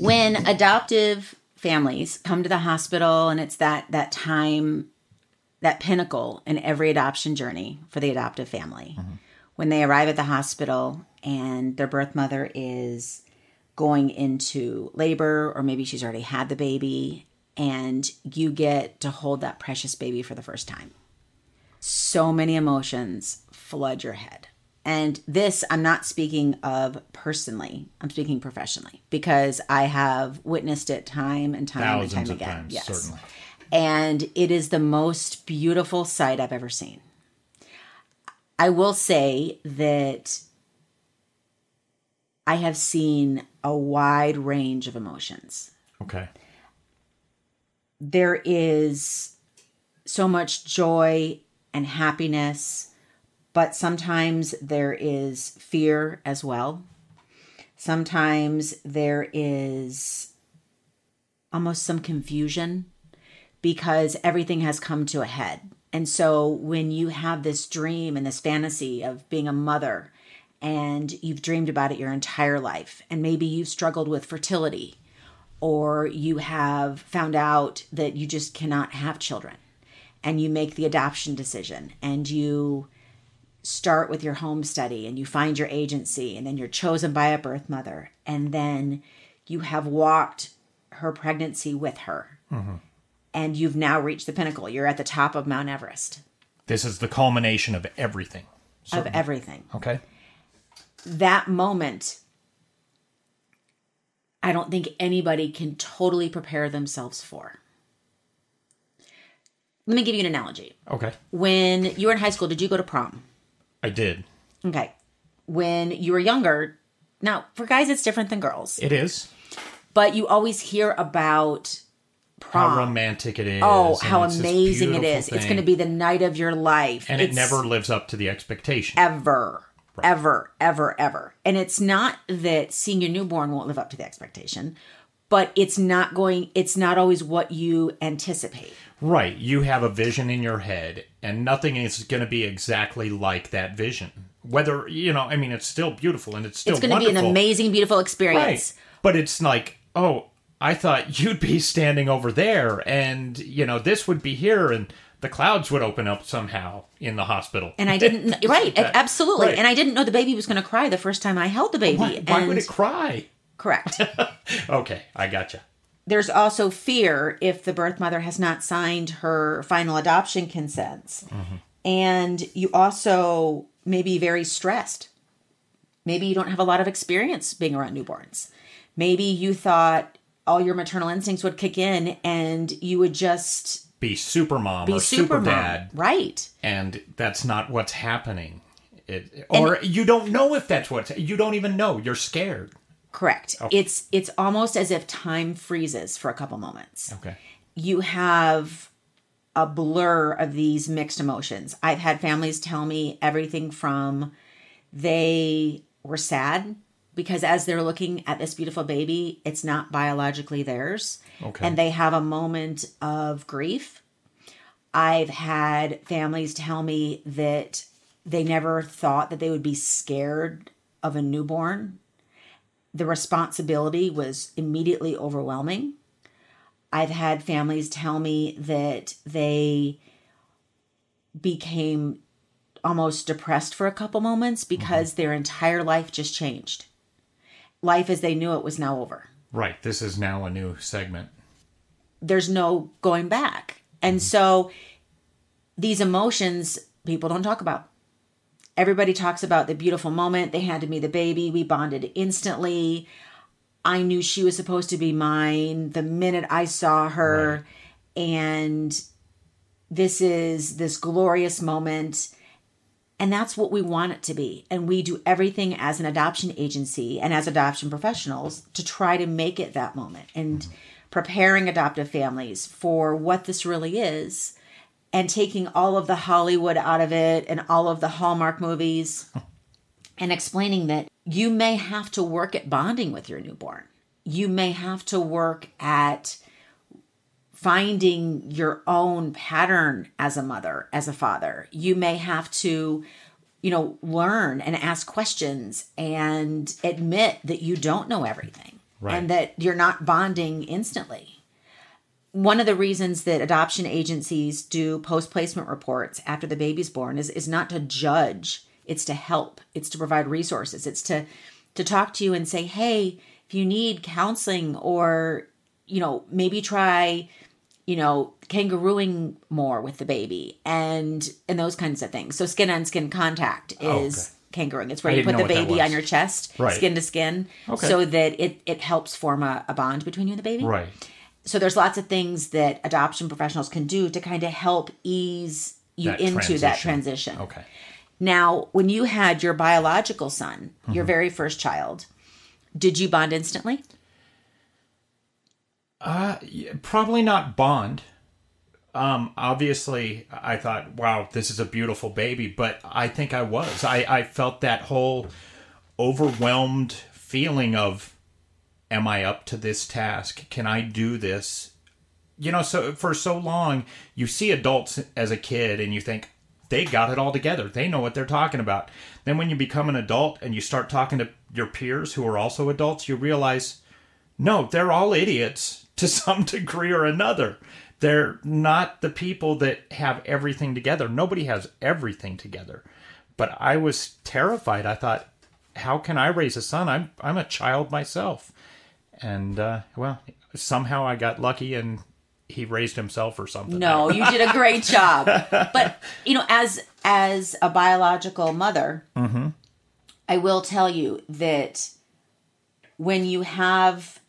when adoptive families come to the hospital and it's that that time that pinnacle in every adoption journey for the adoptive family. Mm-hmm. when they arrive at the hospital and their birth mother is going into labor or maybe she's already had the baby and you get to hold that precious baby for the first time. So many emotions flood your head and this, I'm not speaking of personally, I'm speaking professionally because I have witnessed it time and time Thousands and time again. Times, yes. Certainly. And it is the most beautiful sight I've ever seen. I will say that I have seen a wide range of emotions. Okay. There is so much joy and happiness but sometimes there is fear as well. Sometimes there is almost some confusion because everything has come to a head. And so when you have this dream and this fantasy of being a mother and you've dreamed about it your entire life, and maybe you've struggled with fertility or you have found out that you just cannot have children and you make the adoption decision and you start with your home study and you find your agency and then you're chosen by a birth mother and then you have walked her pregnancy with her. Mm-hmm. and you've now reached the pinnacle. You're at the top of mount everest. This is the culmination of everything. Certainly. of everything. Okay. That moment i don't think anybody can totally prepare themselves for. Let me give you an analogy. Okay. When you were in high school did you go to prom I did. Okay. When you were younger, now for guys it's different than girls. It is. But you always hear about prom. How romantic it is. Oh, how amazing it is. Thing. It's going to be the night of your life. And it's, it never lives up to the expectation. Ever. Right. Ever, ever, ever. And it's not that seeing your newborn won't live up to the expectation, but it's not going, it's not always what you anticipate. Right. You have a vision in your head, and nothing is going to be exactly like that vision. Whether, you know, I mean, it's still beautiful and it's still It's going to be an amazing, beautiful experience. Right. But it's like, oh, I thought you'd be standing over there, and, you know, this would be here, and the clouds would open up somehow in the hospital. And I didn't, right, absolutely. Right. And I didn't know the baby was going to cry the first time I held the baby. Why, why would it cry? Correct. okay, I gotcha. There's also fear if the birth mother has not signed her final adoption consents. Mm-hmm. And you also may be very stressed. Maybe you don't have a lot of experience being around newborns. Maybe you thought all your maternal instincts would kick in and you would just be super mom be or super, super dad. Right. And that's not what's happening It, or you don't know if that's what you don't even know. You're scared. Correct. It's it's almost as if time freezes for a couple moments. Okay. You have a blur of these mixed emotions. I've had families tell me everything from they were sad because as they're looking at this beautiful baby, it's not biologically theirs. Okay. And they have a moment of grief. I've had families tell me that they never thought that they would be scared of a newborn. The responsibility was immediately overwhelming. I've had families tell me that they became almost depressed for a couple moments mm-hmm. because their entire life just changed. Life as they knew it was now over. Right. This is now a new segment. There's no going back. And mm-hmm. so these emotions people don't talk about. Everybody talks about the beautiful moment. They handed me the baby. We bonded instantly. I knew she was supposed to be mine the minute I saw her. And this is this glorious moment. And that's what we want it to be. And we do everything as an adoption agency and as adoption professionals to try to make it that moment and mm-hmm. preparing adoptive families for what this really is and taking all of the Hollywood out of it and all of the Hallmark movies and explaining that you may have to work at bonding with your newborn. You may have to work at finding your own pattern as a mother, as a father. You may have to, you know, learn and ask questions and admit that you don't know everything Right. and that you're not bonding instantly. One of the reasons that adoption agencies do post placement reports after the baby's born is, is not to judge, it's to help, it's to provide resources, it's to to talk to you and say, hey, if you need counseling or, you know, maybe try you know kangarooing more with the baby and and those kinds of things. So skin on skin contact oh, is kangarooing. It's where Oh, I you put the know what that baby on your chest Right. skin to skin Okay. so that it it helps form a, a bond between you and the baby. Right. So there's lots of things that adoption professionals can do to kind of help ease you That into that transition. transition Okay. now when you had your biological son your very first child did you bond instantly Probably not Bond. Um, obviously, I thought, wow, this is a beautiful baby, but I think I was. I, I felt that whole overwhelmed feeling of, am I up to this task? Can I do this? You know, so for so long, you see adults as a kid and you think, they got it all together. They know what they're talking about. Then when you become an adult and you start talking to your peers who are also adults, you realize, no, they're all idiots to some degree or another. They're not the people that have everything together. Nobody has everything together. But I was terrified. I thought, how can I raise a son? I'm I'm a child myself. And uh, well, somehow I got lucky and he raised himself or something. No, you did a great job. But you know, as as a biological mother, I will tell you that when you have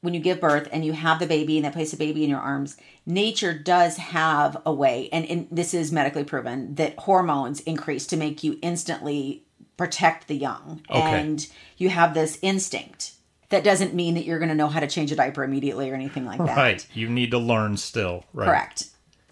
when you give birth and you have the baby and they place the baby in your arms, nature does have a way, and, and this is medically proven that hormones increase to make you instantly protect the young, Okay. and you have this instinct. That doesn't mean that you're going to know how to change a diaper immediately or anything like that. Right. You need to learn still. Right. Correct.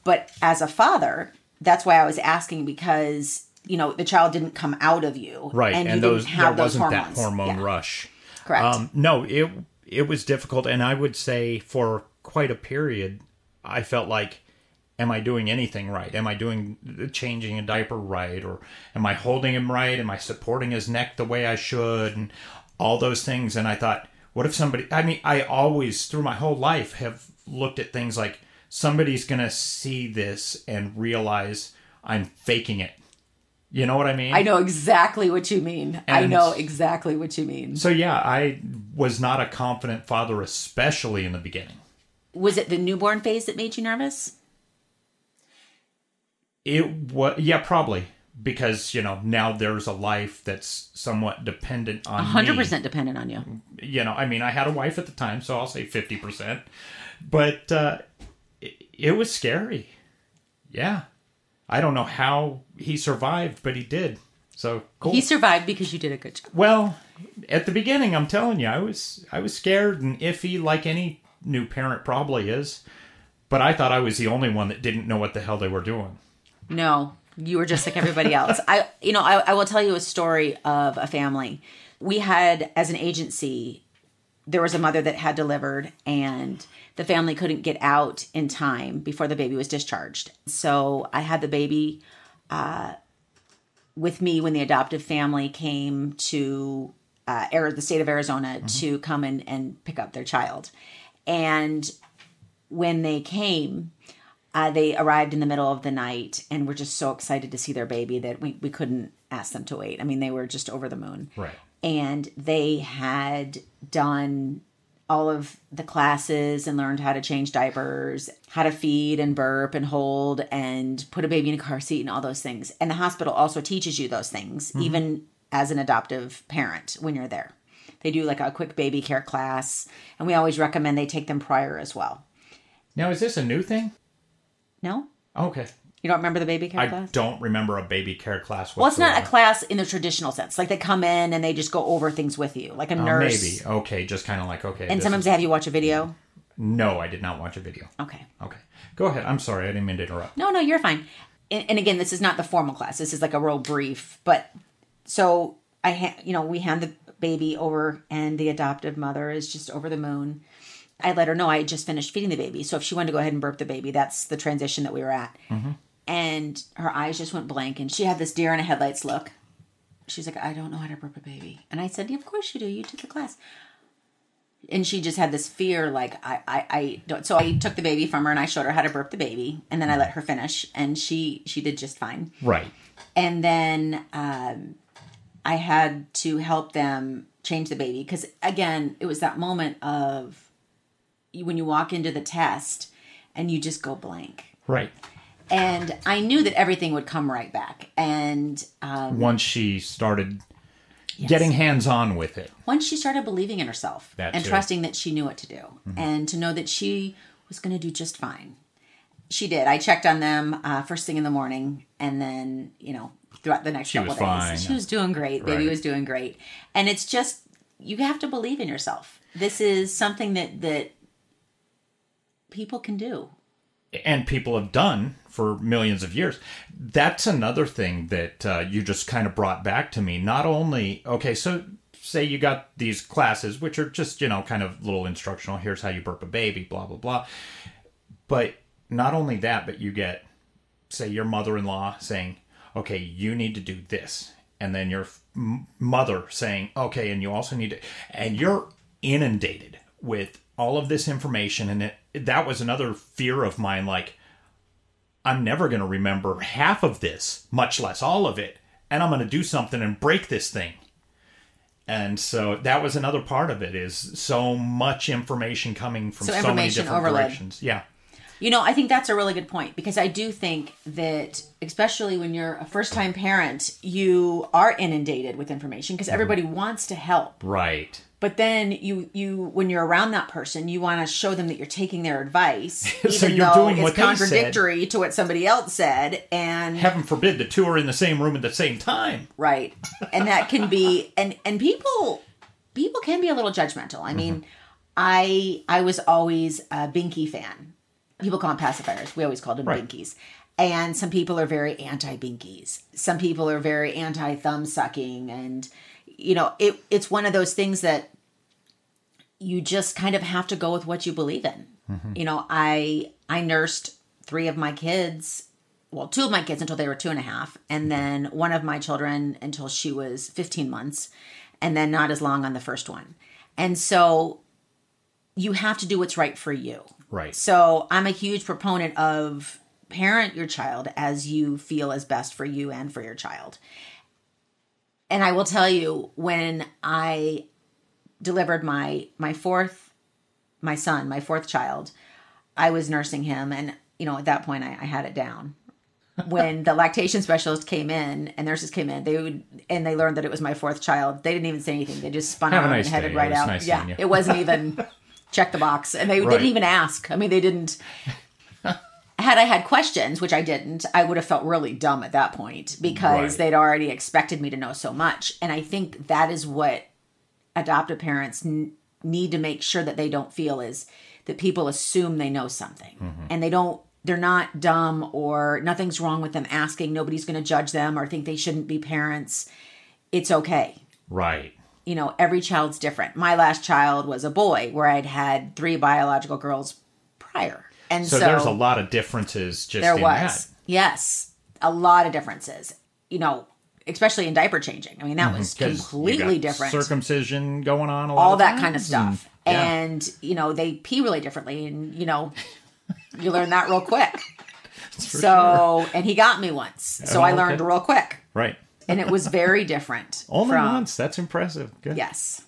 But as a father, that's why I was asking because you know the child didn't come out of you, Right. And, And, you those didn't have there those wasn't hormones. that hormone Yeah, rush. Correct. Um, no, it it was difficult, and I would say for quite a period, I felt like, am I doing anything right? Am I doing changing a diaper right, or am I holding him right? Am I supporting his neck the way I should, and all those things? And I thought, what if somebody? I mean, I always through my whole life have looked at things like somebody's gonna see this and realize I'm faking it. You know what I mean? I know exactly what you mean. I know exactly what you mean. So yeah, I was not a confident father, especially in the beginning. Was it the newborn phase that made you nervous? It was yeah, probably because you know now there's a life that's somewhat dependent on hundred me. percent dependent on you. You know, I mean, I had a wife at the time, so I'll say fifty percent, but uh, it, it was scary. Yeah, I don't know how he survived, but he did. So cool. He survived because you did a good job. Well, at the beginning, I'm telling you, I was I was scared and iffy, like any new parent probably is. But I thought I was the only one that didn't know what the hell they were doing. No, you were just like everybody else. I, you know, I, I will tell you a story of a family. We had, as an agency, there was a mother that had delivered, and the family couldn't get out in time before the baby was discharged. So I had the baby uh, with me when the adoptive family came to uh, the state of Arizona to come and, and pick up their child. And when they came, uh, they arrived in the middle of the night and were just so excited to see their baby that we, we couldn't ask them to wait. I mean, they were just over the moon. Right. And they had done all of the classes and learned how to change diapers, how to feed and burp and hold and put a baby in a car seat and all those things. And the hospital also teaches you those things, even as an adoptive parent when you're there. They do like a quick baby care class, and we always recommend they take them prior as well. Now, is this a new thing? No? Okay. You don't remember the baby care I class? don't remember a baby care class. Well, it's not a class in the traditional sense. Like they come in and they just go over things with you, like a Oh, nurse. maybe. Okay, just kind of like okay. And sometimes is- they have you watch a video. No, I did not watch a video. Okay. Okay, go ahead. I'm sorry, I didn't mean to interrupt. No, no, you're fine. And, and again, this is not the formal class. This is like a real brief. But so I, ha- you know, we hand the baby over, and the adoptive mother is just over the moon. I let her know I had just finished feeding the baby. So if she wanted to go ahead and burp the baby, that's the transition that we were at. And her eyes just went blank, and she had this deer in the headlights look. She's like, I don't know how to burp a baby. And I said, yeah, Of course you do. You took the class. And she just had this fear, like I, I, I don't. So I took the baby from her and I showed her how to burp the baby, and then I let her finish, and she she did just fine Right. and then um, I had to help them change the baby because again, it was that moment of when you walk into the test and you just go blank. Right. And I knew that everything would come right back. And um, Once she started getting hands on with it. once she started believing in herself That and too. trusting that she knew what to do and to know that she was going to do just fine. She did. I checked on them uh, first thing in the morning, and then you know throughout the next She couple days, fine. she was doing great. Baby was doing great, and it's just you have to believe in yourself. This is something that that people can do. and people have done for millions of years. That's another thing that uh, you just kind of brought back to me. Not only, okay, so say you got these classes, which are just, you know, kind of little instructional, here's how you burp a baby, blah, blah, blah. But not only that, but you get, say, your mother in law saying, okay, you need to do this. And then your f- mother saying, okay, and you also need to, and you're inundated with all of this information. And it, that was another fear of mine. Like, I'm never going to remember half of this, much less all of it. And I'm going to do something and break this thing. And so that was another part of it is so much information coming from So so, many different overload. directions. Yeah. You know, I think that's a really good point because I do think that, especially when you're a first time parent, you are inundated with information Mm-hmm. because everybody wants to help. Right. But then you, you, when you're around that person, you want to show them that you're taking their advice, even So you're though doing it's what they said. contradictory to what somebody else said. And Heaven forbid the two are in the same room at the same time. right, and that can be, and and people, people can be a little judgmental. I mean, Mm-hmm. I I was always a Binky fan. People call them pacifiers. We always called them Right. Binkies. And some people are very anti Binkies. Some people are very anti thumb sucking. And, you know, it it's one of those things that you just kind of have to go with what you believe in. Mm-hmm. You know, I I nursed three of my kids, well, two of my kids until they were two and a half, and mm-hmm. then one of my children until she was 15 months, and then not as long on the first one. And so you have to do what's right for you. Right. So I'm a huge proponent of parent your child as you feel is best for you and for your child. And I will tell you when I delivered my my fourth my son, my fourth child, I was nursing him and you know at that point I, I had it down. when the lactation specialist came in and nurses came in, they would and they learned that it was my fourth child. They didn't even say anything. They just spun Have out nice and headed day. Right out. nice yeah, it wasn't even check the box, and they Right. didn't even ask. I mean, they didn't. had I had questions, which I didn't, I would have felt really dumb at that point because Right. they'd already expected me to know so much. And I think that is what adoptive parents n- need to make sure that they don't feel is that people assume they know something. Mm-hmm. And they don't they're not dumb or nothing's wrong with them asking. Nobody's going to judge them or think they shouldn't be parents. It's okay. Right. you know every child's different. My last child was a boy where i'd had three biological girls prior. And So, so, there's a lot of differences just there in was. that. yes. A lot of differences. You know especially in diaper changing i mean that mm-hmm. was 'Cause you completely different Circumcision going on a lot all that kind of stuff. and- yeah. And, you know, they pee really differently and, you know, you learn that real quick. so, and he got me once. So I Oh, learned okay. real quick. Right. And it was very different. Only from, once. That's impressive. Good. Yes.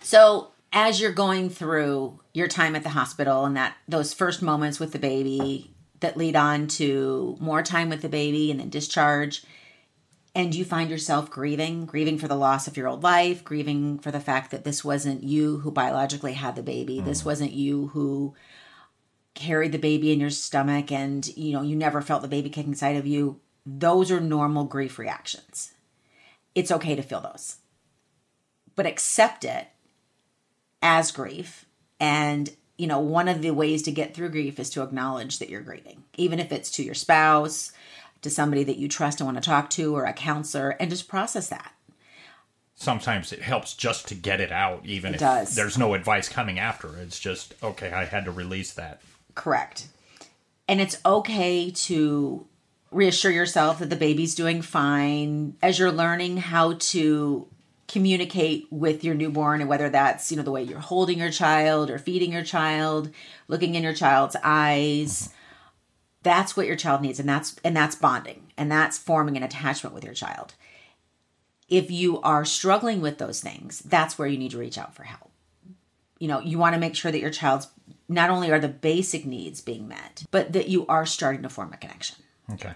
So, as you're going through your time at the hospital and that those first moments with the baby that lead on to more time with the baby and then discharge and you find yourself grieving, grieving for the loss of your old life, grieving for the fact that this wasn't you who biologically had the baby. This mm. wasn't you who carried the baby in your stomach and you know, you never felt the baby kick inside of you. Those are normal grief reactions. It's okay to feel those. But accept it as grief and you know, one of the ways to get through grief is to acknowledge that you're grieving, even if it's to your spouse, to somebody that you trust and want to talk to, or a counselor, and just process that. Sometimes it helps just to get it out, even It if does. there's no advice coming after. It's just, okay, I had to release that. Correct. And it's okay to reassure yourself that the baby's doing fine as you're learning how to communicate with your newborn and whether that's, you know, the way you're holding your child or feeding your child, looking in your child's eyes. Mm-hmm. That's what your child needs and that's and that's bonding and that's forming an attachment with your child. If you are struggling with those things, that's where you need to reach out for help you know you want to make sure that your child's not only are the basic needs being met but that you are starting to form a connection Okay.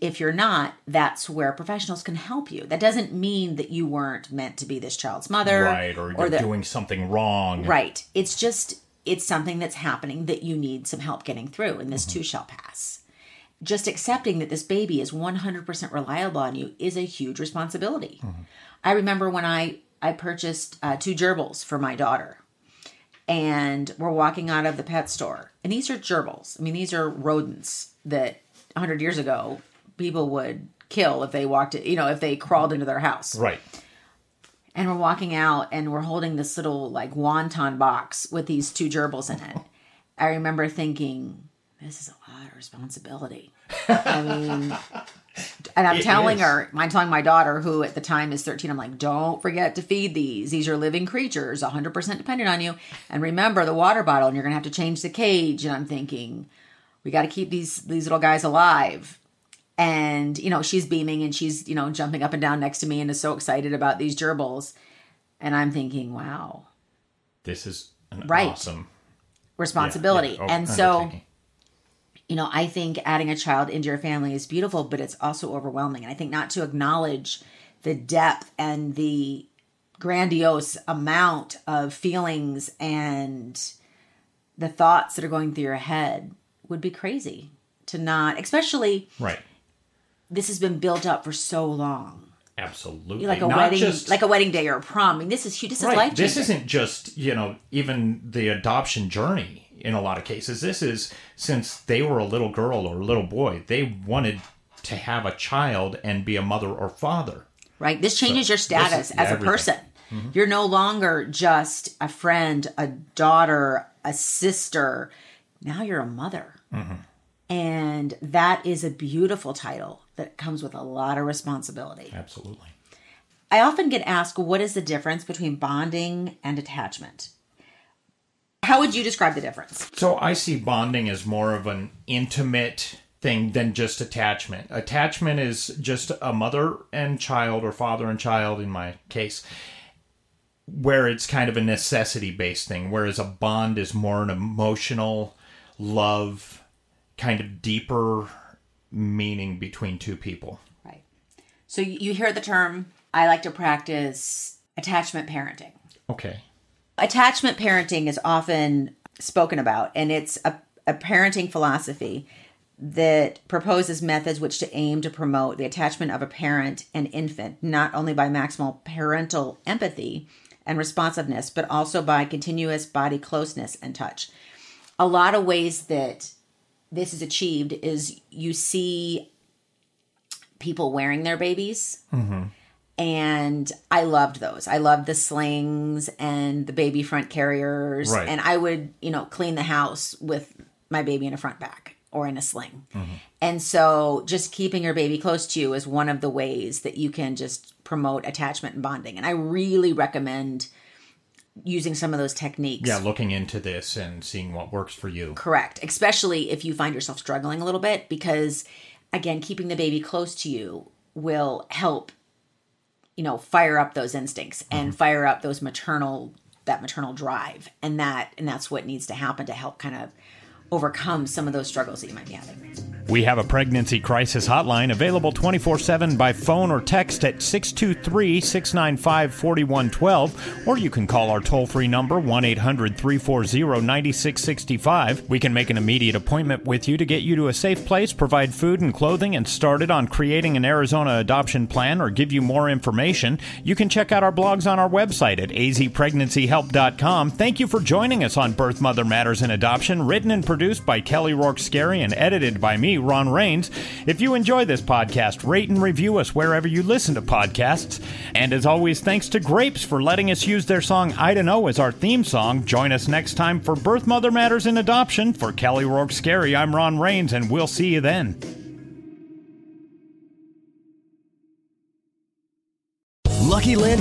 if you're not that's where professionals can help you that doesn't mean that you weren't meant to be this child's mother Right. Or you're that doing something wrong. right it's just it's something that's happening that you need some help getting through and this Mm-hmm. too shall pass just accepting that this baby is 100% reliable on you is a huge responsibility Mm-hmm. i remember when i i purchased uh, two gerbils for my daughter and we're walking out of the pet store and these are gerbils i mean these are rodents that 100 years ago people would kill if they walked you know if they crawled into their house Right. And we're walking out and we're holding this little like wonton box with these two gerbils in it. I remember thinking, this is a lot of responsibility. I mean, and I'm It telling is. her, I'm telling my daughter, who at the time is 13, I'm like, don't forget to feed these. These are living creatures, 100% dependent on you. And remember the water bottle, and you're going to have to change the cage. And I'm thinking, we got to keep these these little guys alive and you know she's beaming and she's you know jumping up and down next to me and is so excited about these gerbils. And i'm thinking wow. This is an Right. awesome responsibility. yeah, yeah, oh, and so you know i think adding a child into your family is beautiful but it's also overwhelming. And i think not to acknowledge the depth and the grandiose amount of feelings and the thoughts that are going through your head would be crazy to not especially Right. This has been built up for so long Absolutely. like a Not wedding just- like a wedding day or a prom I mean, this is huge this is right. life This isn't just, you know, even the adoption journey in a lot of cases. This is since they were a little girl or a little boy, they wanted to have a child and be a mother or father. right this changes So, your status is as a everything. person mm-hmm. you're no longer just a friend a daughter a sister now you're a mother mm-hmm. and that is a beautiful title that comes with a lot of responsibility Absolutely. i often get asked what is the difference between bonding and attachment how would you describe the difference So I see bonding as more of an intimate thing than just attachment. Attachment is just a mother and child, or father and child in my case, where it's kind of a necessity based thing, whereas a bond is more an emotional love, kind of deeper meaning between two people. Right. So you hear the term, I like to practice attachment parenting. Okay. Attachment parenting is often spoken about, and it's a, a parenting philosophy that proposes methods which to aim to promote the attachment of a parent and infant not only by maximal parental empathy and responsiveness but also by continuous body closeness and touch a lot of ways that this is achieved is you see people wearing their babies. And i loved those. I loved the slings and the baby front carriers. Right. and i would you know clean the house with my baby in a front back or in a sling. And so just keeping your baby close to you is one of the ways that you can just promote attachment and bonding. And i really recommend using some of those techniques Yeah, looking into this and seeing what works for you. Correct. Especially if you find yourself struggling a little bit, because again, keeping the baby close to you will help, you know, fire up those instincts and mm-hmm. fire up those maternal that maternal drive. And that and that's what needs to happen to help kind of overcome some of those struggles that you might be having. We have a pregnancy crisis hotline available 24 7 by phone or text at 623 695 4112, or you can call our toll free number 1 800 340 9665. We can make an immediate appointment with you to get you to a safe place, provide food and clothing, and started on creating an Arizona adoption plan or give you more information. You can check out our blogs on our website at azpregnancyhelp.com. Thank you for joining us on Birth Mother Matters in Adoption, written and produced by Kelly Rourke Scary and edited by me, Ron Rains. If you enjoy this podcast, rate and review us wherever you listen to podcasts. And as always, thanks to Grapes for letting us use their song I Don't Know as our theme song. Join us next time for Birth Mother Matters in Adoption. For Kelly Rourke Scary, I'm Ron Rains, and we'll see you then.